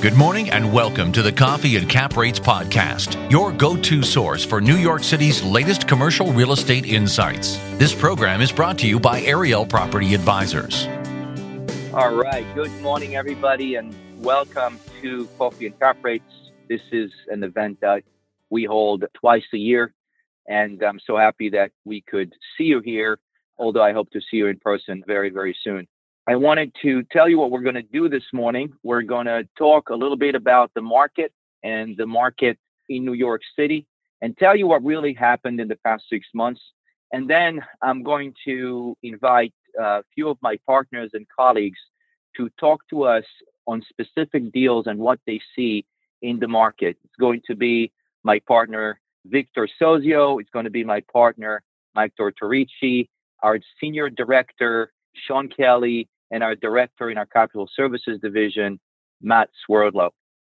Good morning and welcome to the Coffee and Cap Rates podcast, your go to source for New York City's latest commercial real estate insights. This program is brought to you by Ariel Property Advisors. All right. Good morning, everybody, and welcome to Coffee and Cap Rates. This is an event that we hold twice a year, and I'm so happy that we could see you here, although I hope to see you in person very, very soon. I wanted to tell you what we're going to do this morning. We're going to talk a little bit about the market and the market in New York City and tell you what really happened in the past six months. And then I'm going to invite a few of my partners and colleagues to talk to us on specific deals and what they see in the market. It's going to be my partner, Victor Sozio. It's going to be my partner, Mike Tortorici, our senior director, Sean Kelly, and our director in our capital services division, Matt Swerdlow.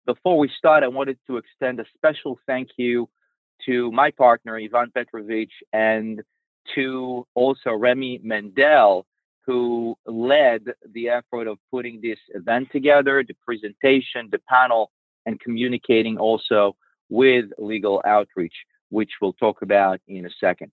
Before we start, I wanted to extend a special thank you to my partner, Ivan Petrovich, and to also Remy Mendel, who led the effort of putting this event together, the presentation, the panel, and communicating also with legal outreach, which we'll talk about in a second.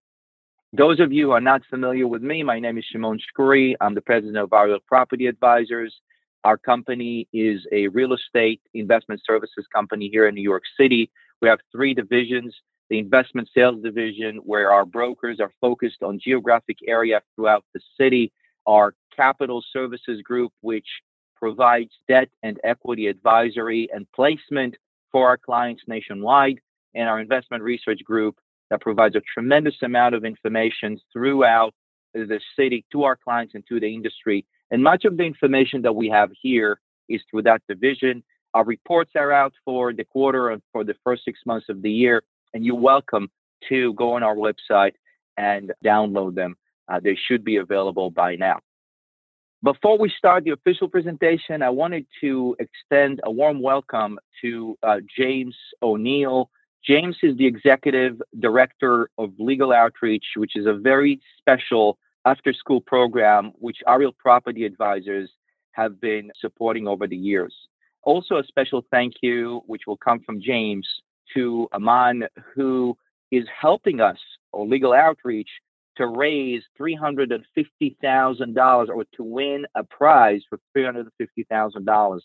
Those of you who are not familiar with me, my name is Shimon Shkury. I'm the president of Ariel Property Advisors. Our company is a real estate investment services company here in New York City. We have three divisions the investment sales division, where our brokers are focused on geographic area throughout the city, our capital services group, which provides debt and equity advisory and placement for our clients nationwide, and our investment research group, that provides a tremendous amount of information throughout the city to our clients and to the industry. And much of the information that we have here is through that division. Our reports are out for the quarter and for the first six months of the year, and you're welcome to go on our website and download them. Uh, they should be available by now. Before we start the official presentation, I wanted to extend a warm welcome to uh, James O'Neill, James is the executive director of Legal Outreach, which is a very special after school program which Ariel Property Advisors have been supporting over the years. Also, a special thank you, which will come from James, to Aman, who is helping us, or Legal Outreach, to raise $350,000 or to win a prize for $350,000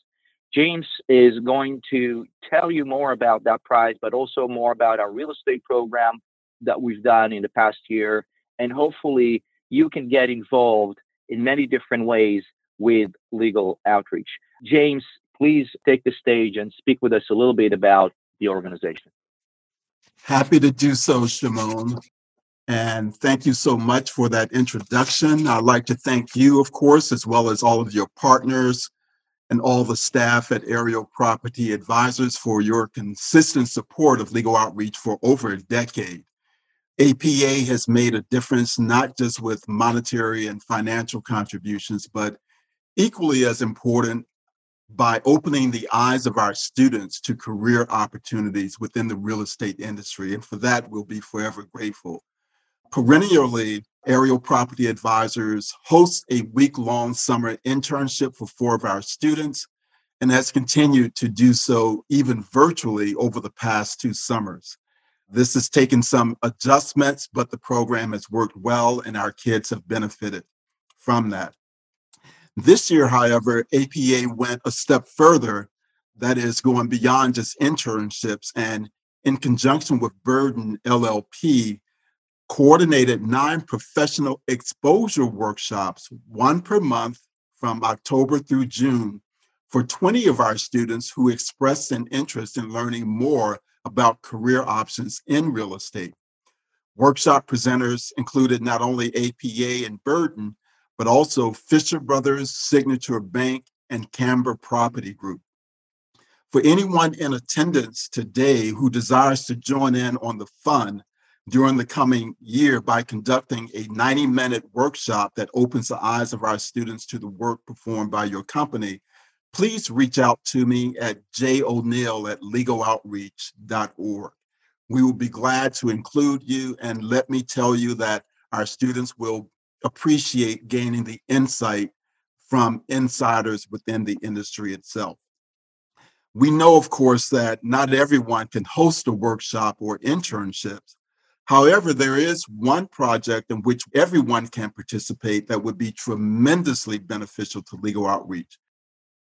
James is going to tell you more about that prize, but also more about our real estate program that we've done in the past year. And hopefully, you can get involved in many different ways with legal outreach. James, please take the stage and speak with us a little bit about the organization. Happy to do so, Shimon. And thank you so much for that introduction. I'd like to thank you, of course, as well as all of your partners and all the staff at Ariel Property Advisors for your consistent support of legal outreach for over a decade. APA has made a difference not just with monetary and financial contributions, but equally as important by opening the eyes of our students to career opportunities within the real estate industry. And for that, we'll be forever grateful. Perennially, Ariel Property Advisors hosts a week long summer internship for four of our students and has continued to do so even virtually over the past two summers. This has taken some adjustments, but the program has worked well and our kids have benefited from that. This year, however, APA went a step further, that is, going beyond just internships and in conjunction with Burden LLP, coordinated nine professional exposure workshops, one per month from October through June, for 20 of our students who expressed an interest in learning more about career options in real estate. Workshop presenters included not only APA and Burden, but also Fisher Brothers, Signature Bank, and Camber Property Group. For anyone in attendance today who desires to join in on the fun, during the coming year by conducting a 90 minute workshop that opens the eyes of our students to the work performed by your company, please reach out to me at joneil at legaloutreach.org. We will be glad to include you, and let me tell you that our students will appreciate gaining the insight from insiders within the industry itself. We know, of course, that not everyone can host a workshop or internships. However, there is one project in which everyone can participate that would be tremendously beneficial to legal outreach.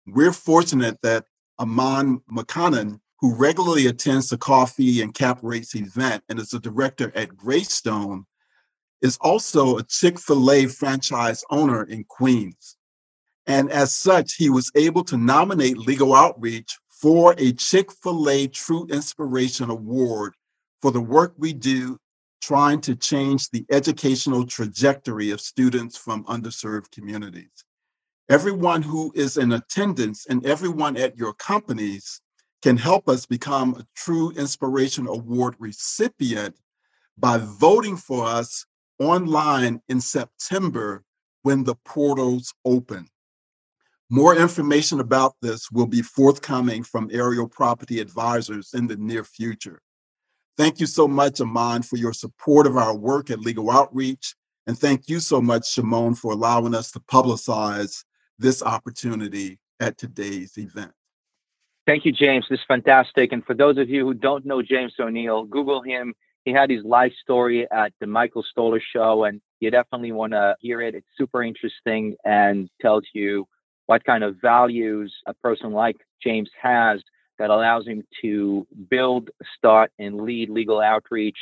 We're fortunate that Aman McConnon, who regularly attends the Coffee and Cap Rates event and is a director at Greystone, is also a Chick fil A franchise owner in Queens. And as such, he was able to nominate Legal Outreach for a Chick fil A True Inspiration Award for the work we do trying to change the educational trajectory of students from underserved communities. Everyone who is in attendance and everyone at your companies can help us become a True Inspiration Award recipient by voting for us online in September when the portals open. More information about this will be forthcoming from Ariel Property Advisors in the near future. Thank you so much, Aman, for your support of our work at Legal Outreach. And thank you so much, Shimon, for allowing us to publicize this opportunity at today's event. Thank you, James. This is fantastic. And for those of you who don't know James O'Neill, Google him. He had his life story at the Michael Stoler show, and you definitely want to hear it. It's super interesting and tells you what kind of values a person like James has that allows him to build, start, and lead legal outreach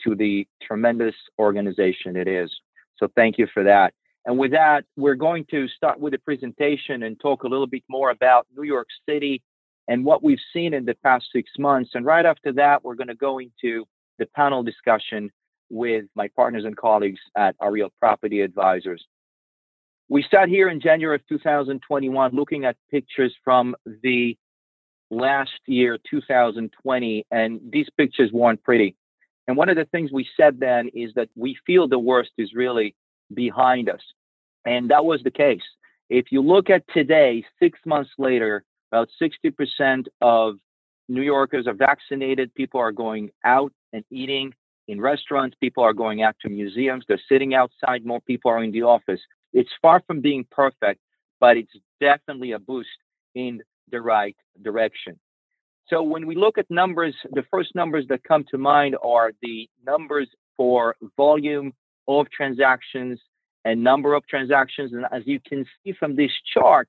to the tremendous organization it is. So thank you for that. And with that, we're going to start with a presentation and talk a little bit more about New York City and what we've seen in the past six months. And right after that, we're going to go into the panel discussion with my partners and colleagues at Ariel Property Advisors. We start here in January of 2021 looking at pictures from the last year, 2020, and these pictures weren't pretty. And one of the things we said then is that we feel the worst is really behind us. And that was the case. If you look at today, six months later, about 60% of New Yorkers are vaccinated. People are going out and eating in restaurants. People are going out to museums. They're sitting outside. More people are in the office. It's far from being perfect, but it's definitely a boost in the right direction. So when we look at numbers, the first numbers that come to mind are the numbers for volume of transactions and number of transactions. And as you can see from this chart,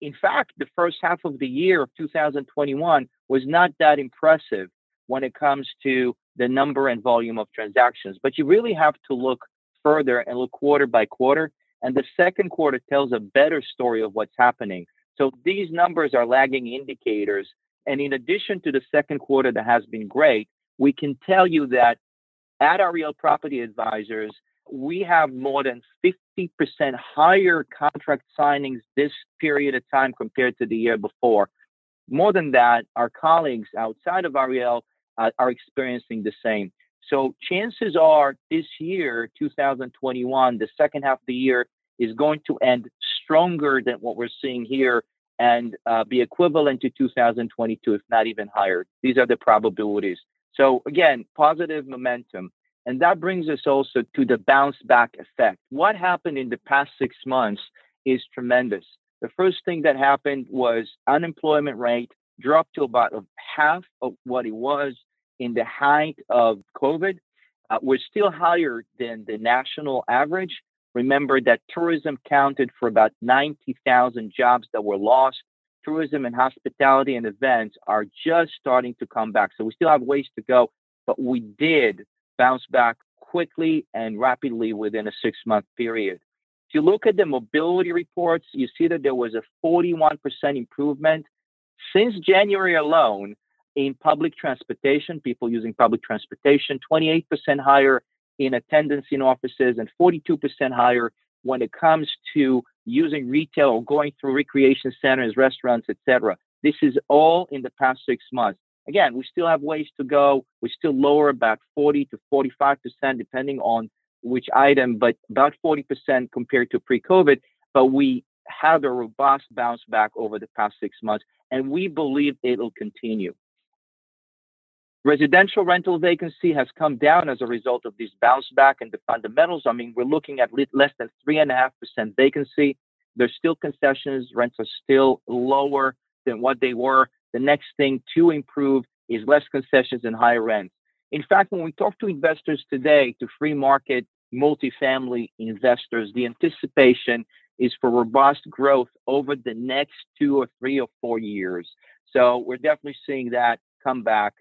in fact, the first half of the year of 2021 was not that impressive when it comes to the number and volume of transactions. But you really have to look further and look quarter by quarter. And the second quarter tells a better story of what's happening. So these numbers are lagging indicators. And in addition to the second quarter that has been great, we can tell you that at Ariel Property Advisors, we have more than 50% higher contract signings this period of time compared to the year before. More than that, our colleagues outside of Ariel uh, are experiencing the same. So chances are this year, 2021, the second half of the year is going to end stronger than what we're seeing here and uh, be equivalent to 2022, if not even higher. These are the probabilities. So again, positive momentum. And that brings us also to the bounce back effect. What happened in the past six months is tremendous. The first thing that happened was unemployment rate dropped to about half of what it was in the height of COVID. Uh, we're still higher than the national average, Remember that tourism counted for about 90,000 jobs that were lost. Tourism and hospitality and events are just starting to come back. So we still have ways to go, but we did bounce back quickly and rapidly within a six month period. If you look at the mobility reports, you see that there was a 41% improvement since January alone in public transportation, people using public transportation, 28% higher in attendance in offices and 42% higher when it comes to using retail or going through recreation centers, restaurants, etc. This is all in the past six months. Again, we still have ways to go. We still lower about 40 to 45 percent, depending on which item, but about 40 percent compared to pre-COVID. But we have a robust bounce back over the past six months, and we believe it'll continue. Residential rental vacancy has come down as a result of this bounce back in the fundamentals. I mean, we're looking at less than 3.5% vacancy. There's still concessions. Rents are still lower than what they were the next thing to improve is less concessions and higher rents. In fact, when we talk to investors today, to free market multifamily investors, the anticipation is for robust growth over the next two or three or four years. So we're definitely seeing that come back.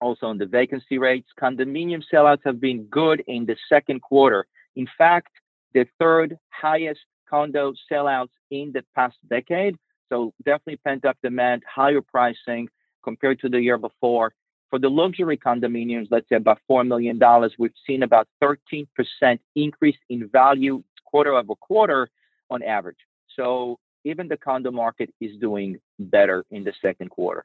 Also, on the vacancy rates, condominium sellouts have been good in the second quarter. In fact, the third highest condo sellouts in the past decade. So definitely pent up demand, higher pricing compared to the year before. For the luxury condominiums, let's say about $4 million, we've seen about 13% increase in value quarter over quarter on average. So even the condo market is doing better in the second quarter.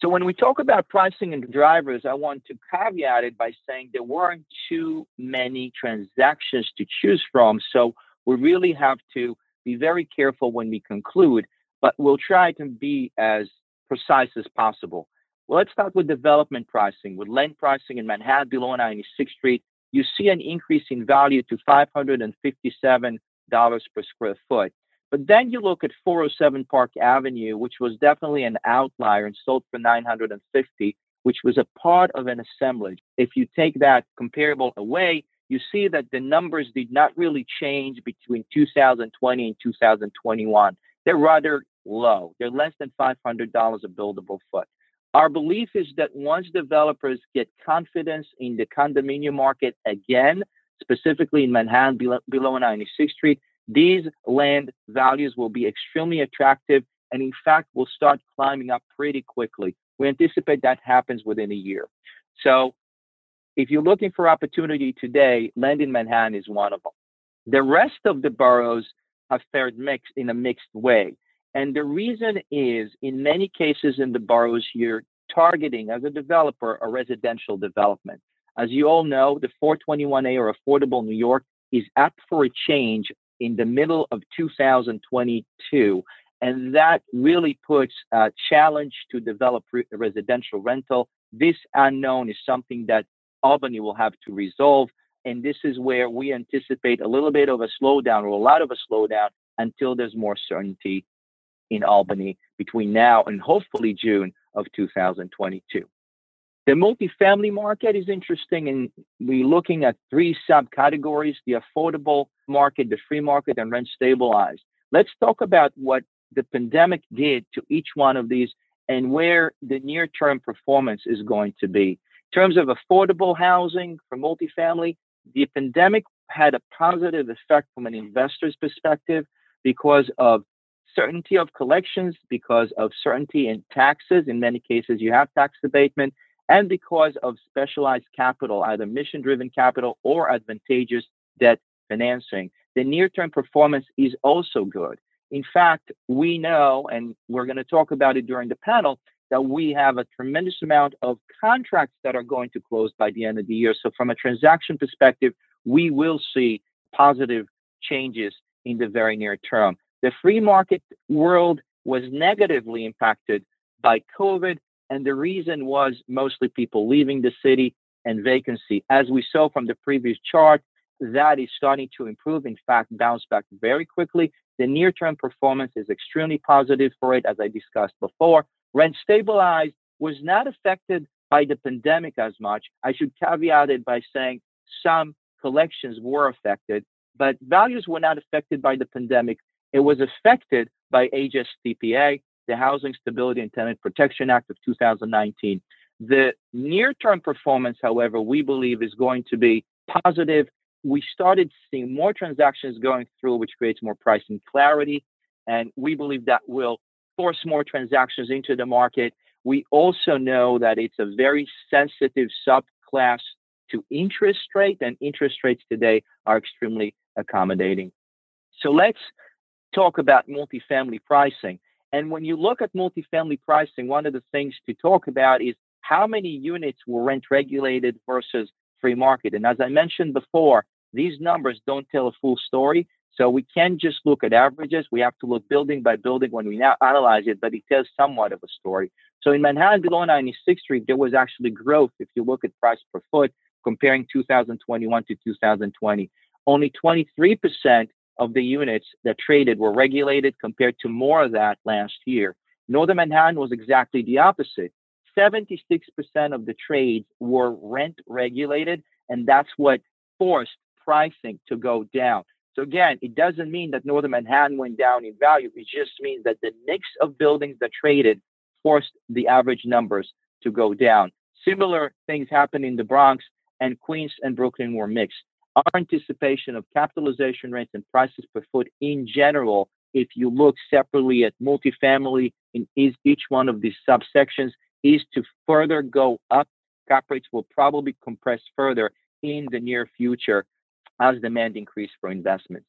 So when we talk about pricing and drivers, I want to caveat it by saying there weren't too many transactions to choose from. So we really have to be very careful when we conclude, but we'll try to be as precise as possible. Well, let's start with development pricing. With land pricing in Manhattan below 96th Street, you see an increase in value to $557 per square foot. But then you look at 407 Park Avenue, which was definitely an outlier and sold for 950, which was a part of an assemblage. If you take that comparable away, you see that the numbers did not really change between 2020 and 2021. They're rather low. They're less than $500 a buildable foot. Our belief is that once developers get confidence in the condominium market again, specifically in Manhattan below, below 96th Street, these land values will be extremely attractive and, in fact, will start climbing up pretty quickly. We anticipate that happens within a year. So, if you're looking for opportunity today, land in Manhattan is one of them. The rest of the boroughs have fared mixed in a mixed way. And the reason is, in many cases in the boroughs, you're targeting as a developer a residential development. As you all know, the 421A or Affordable New York is up for a change in the middle of 2022. And that really puts a challenge to develop re- residential rental. This unknown is something that Albany will have to resolve. And this is where we anticipate a little bit of a slowdown or a lot of a slowdown until there's more certainty in Albany between now and hopefully June of 2022. The multifamily market is interesting, and we're looking at three subcategories the affordable market, the free market, and rent stabilized. Let's talk about what the pandemic did to each one of these and where the near term performance is going to be. In terms of affordable housing for multifamily, the pandemic had a positive effect from an investor's perspective because of certainty of collections, because of certainty in taxes. In many cases, you have tax abatement and because of specialized capital, either mission driven capital or advantageous debt financing. The near term performance is also good. In fact, we know, and we're going to talk about it during the panel, that we have a tremendous amount of contracts that are going to close by the end of the year. So, from a transaction perspective, we will see positive changes in the very near term. The free market world was negatively impacted by COVID and the reason was mostly people leaving the city and vacancy. As we saw from the previous chart, that is starting to improve. In fact, bounce back very quickly. The near term performance is extremely positive for it, as I discussed before. Rent stabilized was not affected by the pandemic as much. I should caveat it by saying some collections were affected, but values were not affected by the pandemic. It was affected by HSTPA, the Housing Stability and Tenant Protection Act of 2019. The near term performance, however, we believe is going to be positive. We started seeing more transactions going through, which creates more pricing clarity. And we believe that will force more transactions into the market. We also know that it's a very sensitive subclass to interest rate, and interest rates today are extremely accommodating. So let's talk about multifamily pricing. And when you look at multifamily pricing, one of the things to talk about is how many units were rent regulated versus free market. And as I mentioned before, these numbers don't tell a full story. So we can't just look at averages. We have to look building by building when we now analyze it, but it tells somewhat of a story. So in Manhattan below 96th Street, there was actually growth if you look at price per foot comparing 2021 to 2020. Only 23% of the units that traded were regulated compared to more of that last year. Northern Manhattan was exactly the opposite. 76% of the trades were rent regulated, and that's what forced pricing to go down. So again, it doesn't mean that Northern Manhattan went down in value. It just means that the mix of buildings that traded forced the average numbers to go down. Similar things happened in the Bronx, and Queens and Brooklyn were mixed. Our anticipation of capitalization rates and prices per foot in general, if you look separately at multifamily in each one of these subsections, is to further go up. Cap rates will probably compress further in the near future as demand increase for investments.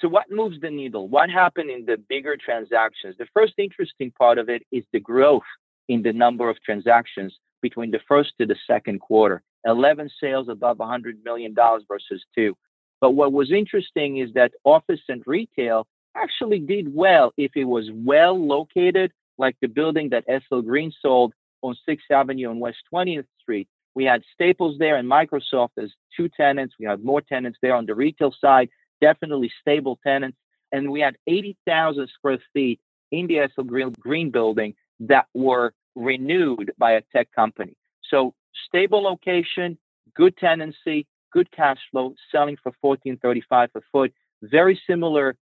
So what moves the needle? What happened in the bigger transactions? The first interesting part of it is the growth in the number of transactions between the first to the second quarter. 11 sales above $100 million versus two. But what was interesting is that office and retail actually did well if it was well located, like the building that SL Green sold on 6th Avenue and West 20th Street. We had Staples there and Microsoft as two tenants. We had more tenants there on the retail side, definitely stable tenants. And we had 80,000 square feet in the SL Green building that were renewed by a tech company. So stable location, good tenancy, good cash flow, selling for 1435 a foot. Very similar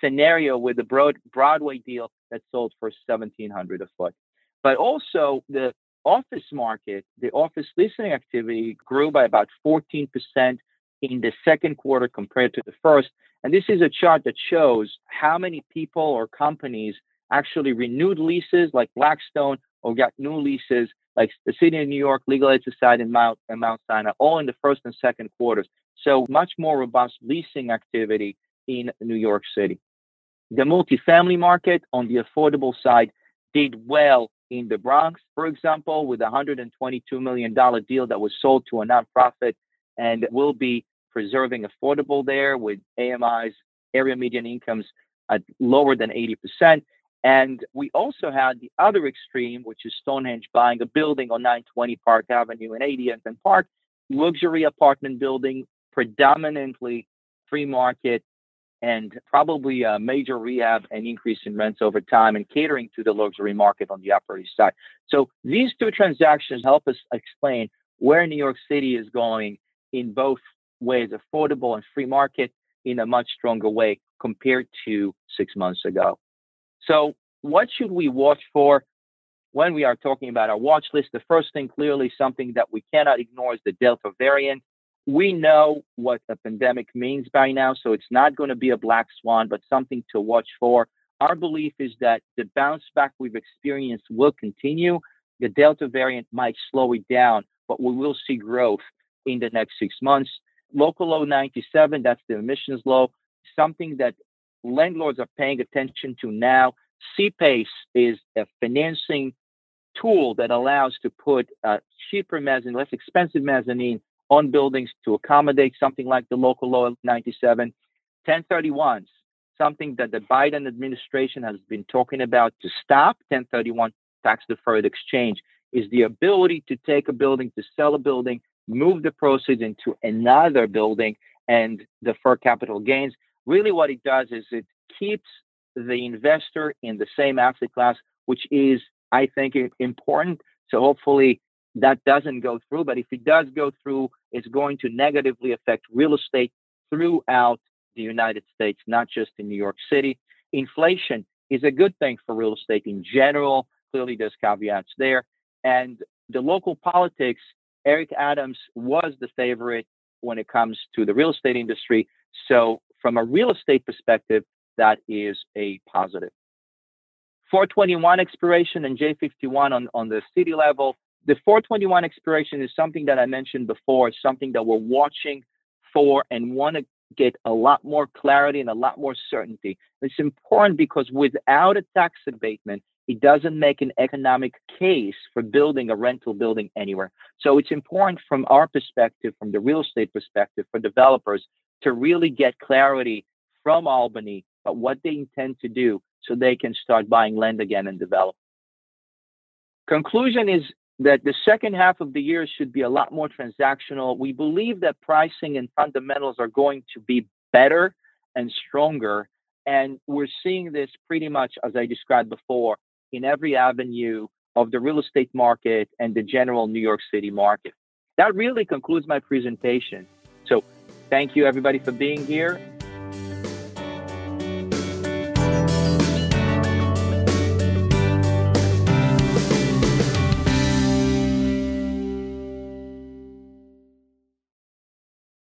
scenario with the Broad, Broadway deal that sold for 1700 a foot. But also the office market, the office leasing activity grew by about 14% in the second quarter compared to the first. And this is a chart that shows how many people or companies actually renewed leases like Blackstone or got new leases like the city of New York, Legal Aid Society, and Mount, and Mount Sinai, all in the first and second quarters. So much more robust leasing activity in New York City. The multifamily market on the affordable side did well in the Bronx, for example, with a $122 million deal that was sold to a nonprofit and will be preserving affordable there with AMI's area median incomes at lower than 80%. And we also had the other extreme, which is Stonehenge buying a building on 920 Park Avenue in 80th and Park, luxury apartment building, predominantly free market, and probably a major rehab and increase in rents over time and catering to the luxury market on the Upper East Side. So these two transactions help us explain where New York City is going in both ways, affordable and free market, in a much stronger way compared to six months ago. So what should we watch for when we are talking about our watch list? The first thing, clearly, something that we cannot ignore is the Delta variant we know what a pandemic means by now, so it's not going to be a black swan, but something to watch for. Our belief is that the bounce back we've experienced will continue. The Delta variant might slow it down, but we will see growth in the next six months. Local law 97, that's the emissions law, something that landlords are paying attention to now. CPACE is a financing tool that allows to put uh, cheaper mezzanine, less expensive mezzanine on buildings to accommodate something like the local law 97. 1031s, something that the Biden administration has been talking about to stop 1031 tax deferred exchange is the ability to take a building, to sell a building, move the proceeds into another building and defer capital gains. Really, what it does is it keeps the investor in the same asset class, which is, I think, important. So hopefully that doesn't go through. But if it does go through, it's going to negatively affect real estate throughout the United States, not just in New York City. Inflation is a good thing for real estate in general. Clearly, there's caveats there. And the local politics, Eric Adams was the favorite when it comes to the real estate industry. So, from a real estate perspective, that is a positive. 421 expiration and J51 on, on the city level the 421 expiration is something that I mentioned before, It's something that we're watching for and want to get a lot more clarity and a lot more certainty. It's important because without a tax abatement, it doesn't make an economic case for building a rental building anywhere. So it's important from our perspective, from the real estate perspective, for developers to really get clarity from Albany about what they intend to do so they can start buying land again and develop. Conclusion is that the second half of the year should be a lot more transactional. We believe that pricing and fundamentals are going to be better and stronger. And we're seeing this pretty much as I described before in every avenue of the real estate market and the general New York City market. That really concludes my presentation. So thank you everybody for being here